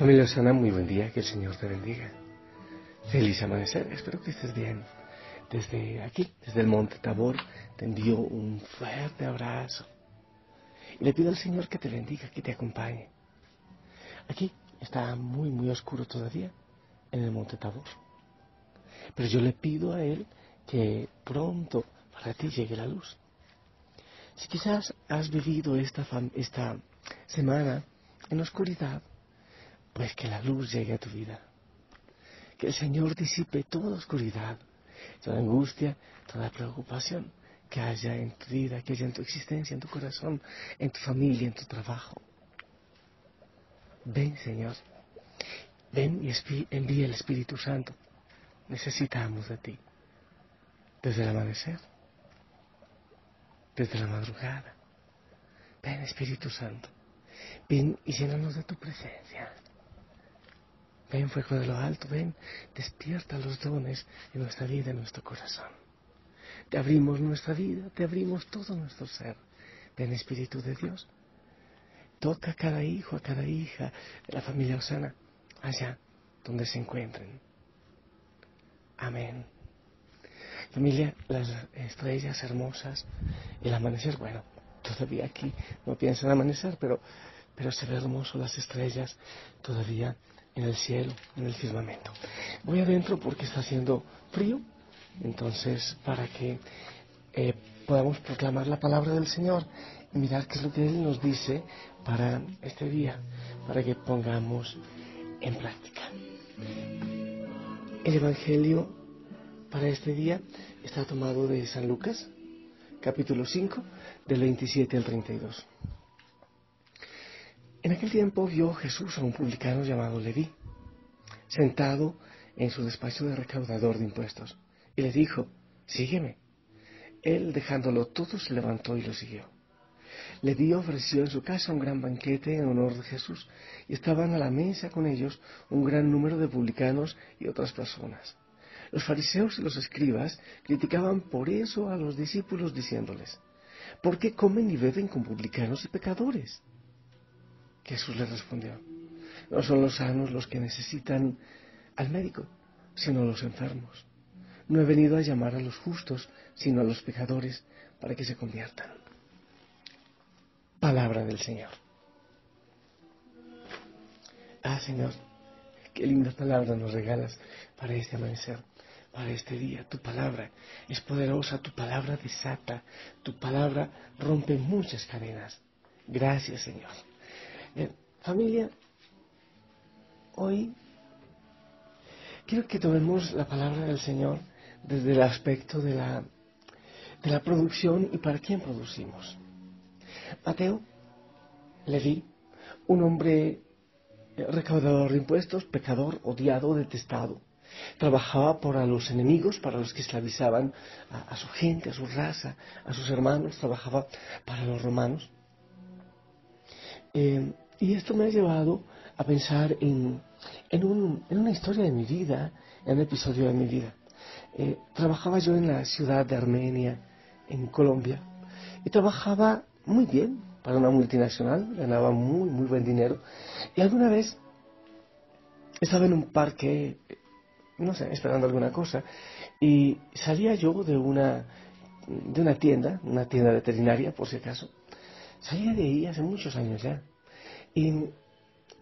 Familia Sana, muy buen día, que el Señor te bendiga. Feliz amanecer, espero que estés bien. Desde aquí, desde el Monte Tabor, te envío un fuerte abrazo. Y le pido al Señor que te bendiga, que te acompañe. Aquí está muy, muy oscuro todavía, en el Monte Tabor. Pero yo le pido a Él que pronto para ti llegue la luz. Si quizás has vivido esta, esta semana en oscuridad, pues que la luz llegue a tu vida. Que el Señor disipe toda oscuridad, toda angustia, toda preocupación que haya en tu vida, que haya en tu existencia, en tu corazón, en tu familia, en tu trabajo. Ven, Señor. Ven y envía el Espíritu Santo. Necesitamos de ti. Desde el amanecer, desde la madrugada. Ven, Espíritu Santo. Ven y llénanos de tu presencia. Ven, fuego de lo alto, ven, despierta los dones en nuestra vida, en nuestro corazón. Te abrimos nuestra vida, te abrimos todo nuestro ser. Ven, Espíritu de Dios. Toca a cada hijo, a cada hija de la familia Osana, allá donde se encuentren. Amén. Familia, las estrellas hermosas, el amanecer, bueno, todavía aquí no pienso en amanecer, pero, pero se ve hermoso las estrellas todavía en el cielo, en el firmamento. Voy adentro porque está haciendo frío, entonces para que eh, podamos proclamar la palabra del Señor y mirar qué es lo que Él nos dice para este día, para que pongamos en práctica. El Evangelio para este día está tomado de San Lucas, capítulo 5, del 27 al 32. En aquel tiempo vio Jesús a un publicano llamado Leví, sentado en su despacho de recaudador de impuestos, y le dijo, sígueme. Él, dejándolo todo, se levantó y lo siguió. Leví ofreció en su casa un gran banquete en honor de Jesús, y estaban a la mesa con ellos un gran número de publicanos y otras personas. Los fariseos y los escribas criticaban por eso a los discípulos diciéndoles, ¿por qué comen y beben con publicanos y pecadores? Jesús le respondió, no son los sanos los que necesitan al médico, sino los enfermos. No he venido a llamar a los justos, sino a los pecadores, para que se conviertan. Palabra del Señor. Ah, Señor, qué linda palabra nos regalas para este amanecer, para este día. Tu palabra es poderosa, tu palabra desata, tu palabra rompe muchas cadenas. Gracias, Señor. Bien, familia, hoy quiero que tomemos la palabra del Señor desde el aspecto de la, de la producción y para quién producimos. Mateo, Leví, un hombre recaudador de impuestos, pecador, odiado, detestado. Trabajaba para los enemigos, para los que esclavizaban a, su gente, a su raza, a sus hermanos, trabajaba para los romanos. Eh, y esto me ha llevado a pensar en, una historia de mi vida, en un episodio de mi vida. Eh, trabajaba yo en la ciudad de Armenia, en Colombia, y trabajaba muy bien para una multinacional, ganaba muy, muy buen dinero. Y alguna vez estaba en un parque, no sé, esperando alguna cosa, y salía yo de una, de una tienda, una tienda veterinaria, por si acaso. Salía de ahí hace muchos años ya. Y,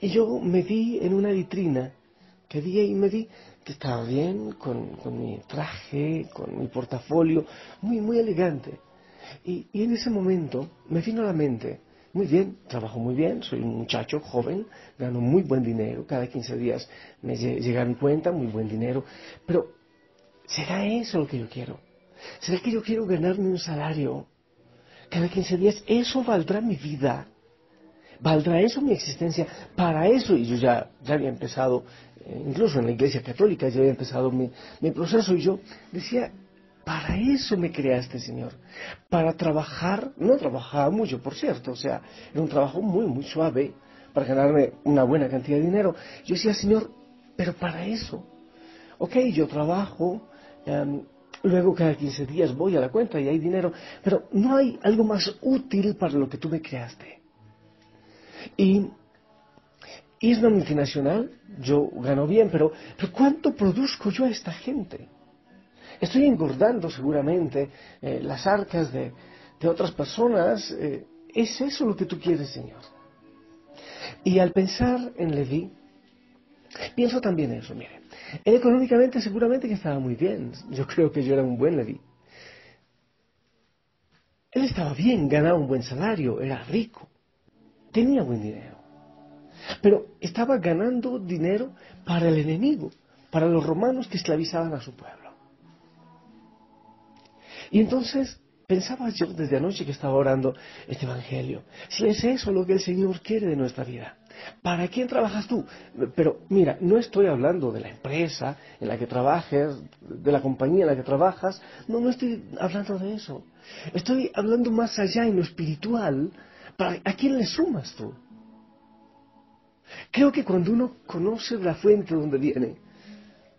yo me vi en una vitrina que vi y me vi que estaba bien, con, mi traje, con mi portafolio, muy, muy elegante. Y, en ese momento me vino a la mente, muy bien, trabajo muy bien, soy un muchacho joven, gano muy buen dinero, cada 15 días me llega mi cuenta, muy buen dinero, pero ¿será eso lo que yo quiero? ¿Será que yo quiero ganarme un salario cada 15 días? ¿Eso valdrá mi vida? ¿Valdrá eso mi existencia? Para eso, y yo ya, ya había empezado, eh, incluso en la iglesia católica, ya había empezado mi, mi proceso, y yo decía, para eso me creaste, Señor. Para trabajar, no trabajaba mucho, por cierto, o sea, era un trabajo muy, muy suave, para ganarme una buena cantidad de dinero. Yo decía, Señor, pero para eso. Ok, yo trabajo, em, luego cada 15 días voy a la cuenta y hay dinero, pero no hay algo más útil para lo que tú me creaste. Y es una multinacional, yo gano bien, pero, pero ¿cuánto produzco yo a esta gente? Estoy engordando seguramente eh, las arcas de, otras personas. Eh, ¿Es eso lo que tú quieres, Señor? Y al pensar en Leví, pienso también eso, mire. Él económicamente seguramente que estaba muy bien. Yo creo que yo era un buen Leví. Él estaba bien, ganaba un buen salario, era rico, tenía buen dinero. Pero estaba ganando dinero para el enemigo, para los romanos que esclavizaban a su pueblo. Y entonces pensaba yo desde anoche que estaba orando este Evangelio, si es eso lo que el Señor quiere de nuestra vida. ¿Para quién trabajas tú? Pero mira, no estoy hablando de la empresa en la que trabajes, de la compañía en la que trabajas, no, no estoy hablando de eso. Estoy hablando más allá en lo espiritual, ¿para, ¿a quién le sumas tú? Creo que cuando uno conoce la fuente donde viene,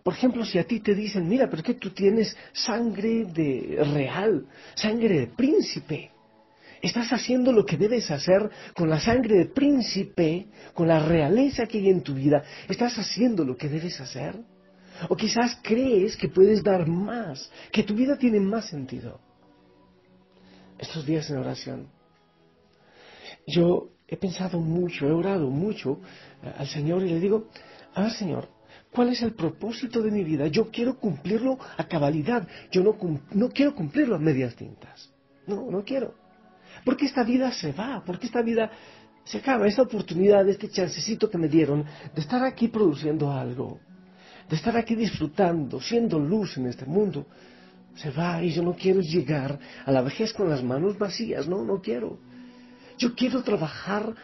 por ejemplo, si a ti te dicen, mira, pero es que tú tienes sangre de real, sangre de príncipe, estás haciendo lo que debes hacer con la sangre de príncipe, con la realeza que hay en tu vida, estás haciendo lo que debes hacer. O quizás crees que puedes dar más, que tu vida tiene más sentido. Estos días en oración, yo he pensado mucho, he orado mucho eh, al Señor y le digo, a ver Señor, ¿cuál es el propósito de mi vida? Yo quiero cumplirlo a cabalidad, yo no, no quiero cumplirlo a medias tintas. No, no quiero. Porque esta vida se va, porque esta vida se acaba, esta oportunidad, este chancecito que me dieron de estar aquí produciendo algo, de estar aquí disfrutando, siendo luz en este mundo, se va y yo no quiero llegar a la vejez con las manos vacías, no, no quiero. Yo quiero trabajar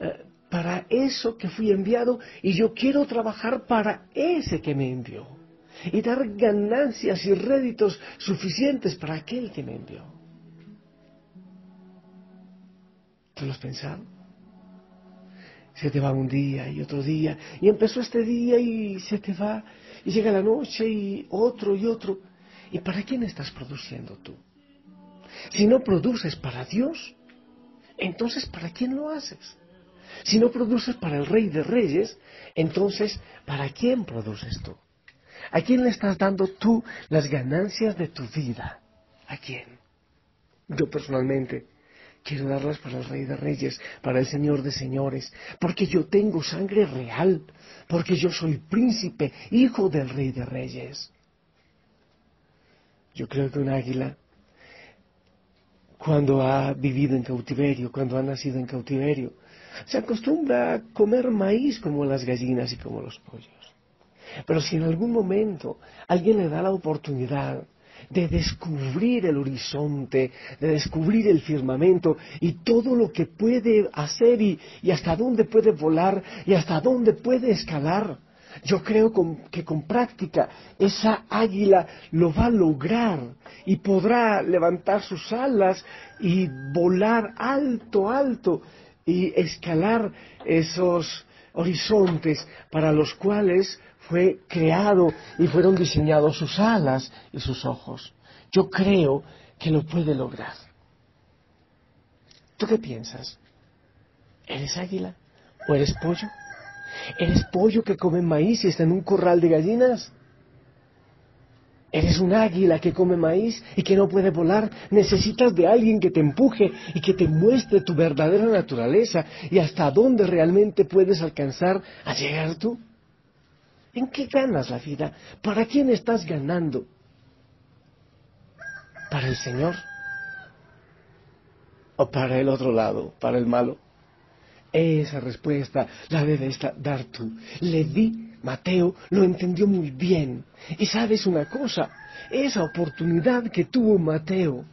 eh, para eso que fui enviado y yo quiero trabajar para ese que me envió y dar ganancias y réditos suficientes para aquel que me envió. ¿Tú lo has pensado? Se te va un día y otro día y empezó este día y se te va y llega la noche y otro y otro. ¿Y para quién estás produciendo tú? Si no produces para Dios, entonces ¿para quién lo haces? Si no produces para el Rey de Reyes, entonces ¿para quién produces tú? ¿A quién le estás dando tú las ganancias de tu vida? ¿A quién? Yo personalmente quiero darlas para el Rey de Reyes, para el Señor de Señores, porque yo tengo sangre real, porque yo soy príncipe, hijo del Rey de Reyes. Yo creo que un águila cuando ha vivido en cautiverio, cuando ha nacido en cautiverio. Se acostumbra a comer maíz como las gallinas y como los pollos. Pero si en algún momento alguien le da la oportunidad de descubrir el horizonte, de descubrir el firmamento y todo lo que puede hacer y, hasta dónde puede volar y hasta dónde puede escalar, yo creo que con práctica esa águila lo va a lograr y podrá levantar sus alas y volar alto, alto y escalar esos horizontes para los cuales fue creado y fueron diseñados sus alas y sus ojos. Yo creo que lo puede lograr. ¿Tú qué piensas? ¿Eres águila o eres pollo? ¿Eres pollo que come maíz y está en un corral de gallinas? ¿Eres un águila que come maíz y que no puede volar? Necesitas de alguien que te empuje y que te muestre tu verdadera naturaleza y hasta dónde realmente puedes alcanzar a llegar tú. ¿En qué ganas la vida? ¿Para quién estás ganando? ¿Para el Señor? ¿O para el otro lado, para el malo? Esa respuesta la debes dar tú. Le di, Mateo lo entendió muy bien. Y sabes una cosa, esa oportunidad que tuvo Mateo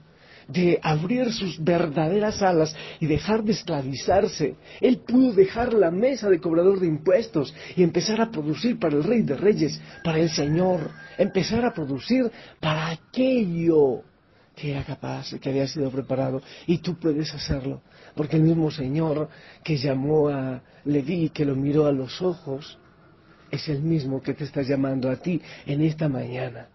de abrir sus verdaderas alas y dejar de esclavizarse. Él pudo dejar la mesa de cobrador de impuestos y empezar a producir para el Rey de Reyes, para el Señor, empezar a producir para aquello que era capaz, que había sido preparado, y tú puedes hacerlo, porque el mismo Señor que llamó a Leví, que lo miró a los ojos, es el mismo que te está llamando a ti en esta mañana.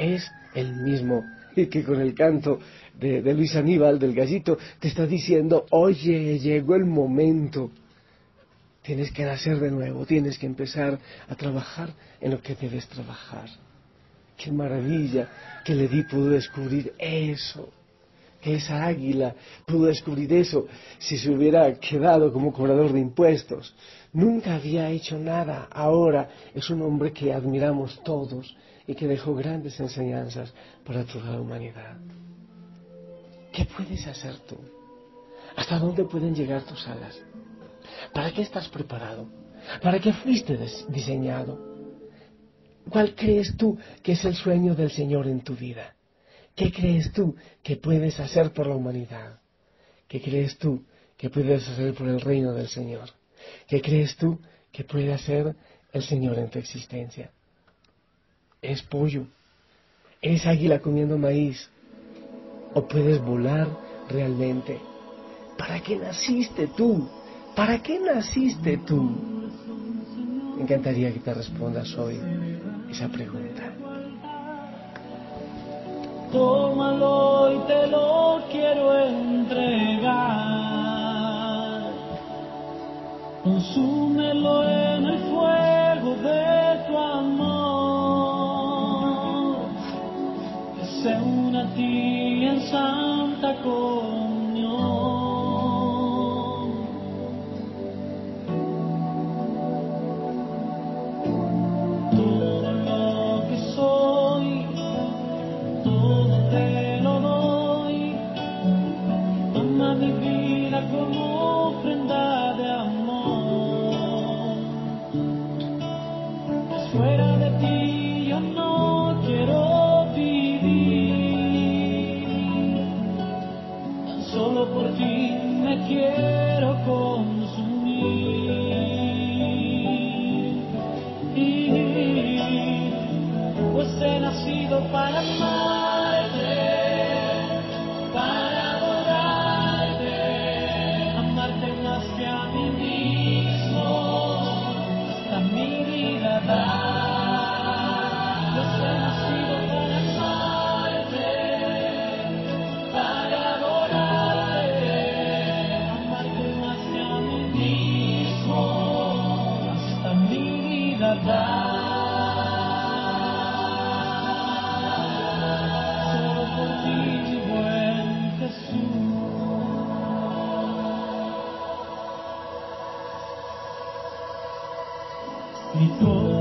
Es el mismo que con el canto de, Luis Aníbal, del gallito, te está diciendo, oye, llegó el momento tienes que nacer de nuevo, tienes que empezar a trabajar en lo que debes trabajar. Qué maravilla que Levi pudo descubrir eso, que esa águila pudo descubrir eso si se hubiera quedado como cobrador de impuestos. Nunca había hecho nada, ahora es un hombre que admiramos todos y que dejó grandes enseñanzas para toda la humanidad. ¿Qué puedes hacer tú? ¿Hasta dónde pueden llegar tus alas? ¿Para qué estás preparado? ¿Para qué fuiste diseñado? ¿Cuál crees tú que es el sueño del Señor en tu vida? ¿Qué crees tú que puedes hacer por la humanidad? ¿Qué crees tú que puedes hacer por el reino del Señor? ¿Qué crees tú que puede hacer el Señor en tu existencia? ¿Es pollo? ¿Eres águila comiendo maíz? ¿O puedes volar realmente? ¿Para qué naciste tú? ¿Para qué naciste tú? Me encantaría que te respondas hoy esa pregunta. Tómalo y te lo quiero entregar. Consúmelo santa cruz.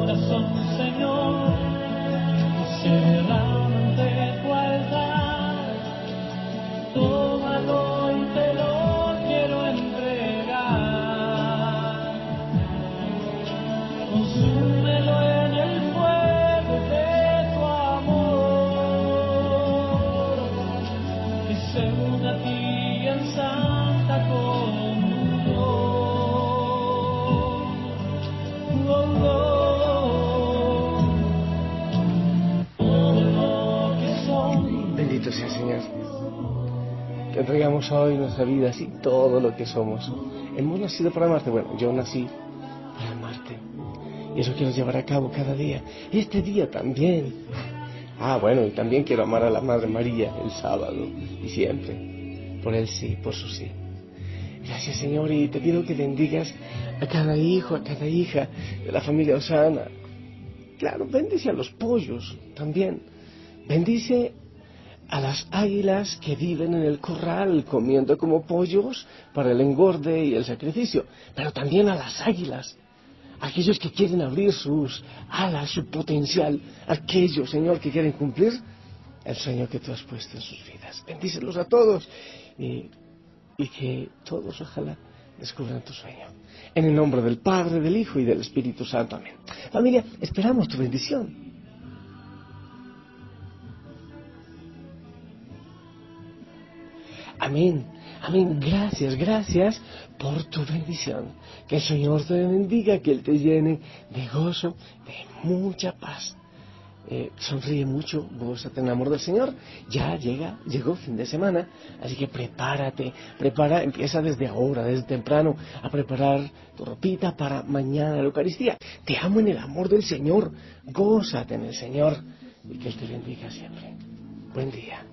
Ti en santa entregamos hoy nuestra vida, así todo lo que somos. Hemos nacido para amarte. Bueno, yo nací para amarte. Y eso quiero llevar a cabo cada día. Este día también. Ah, bueno, y también quiero amar a la Madre María el sábado y siempre. Por el sí, por su sí. Gracias, Señor, y te pido que bendigas a cada hijo, a cada hija de la familia Osana. Claro, bendice a los pollos también. Bendice a las águilas que viven en el corral comiendo como pollos para el engorde y el sacrificio, pero también a las águilas, aquellos que quieren abrir sus alas, su potencial, aquellos, Señor, que quieren cumplir el sueño que tú has puesto en sus vidas. Bendícelos a todos y, y que todos, ojalá, descubran tu sueño. En el nombre del Padre, del Hijo y del Espíritu Santo. Amén. Familia, esperamos tu bendición. Amén. Amén. Gracias, gracias por tu bendición. Que el Señor te bendiga, que Él te llene de gozo, de mucha paz. Eh, sonríe mucho, gózate en el amor del Señor. Ya llega, llegó fin de semana, así que prepárate, prepara, empieza desde ahora, desde temprano, a preparar tu ropita para mañana la Eucaristía. Te amo en el amor del Señor, gózate en el Señor y que Él te bendiga siempre. Buen día.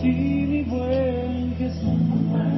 Ti, mi buen Jesús.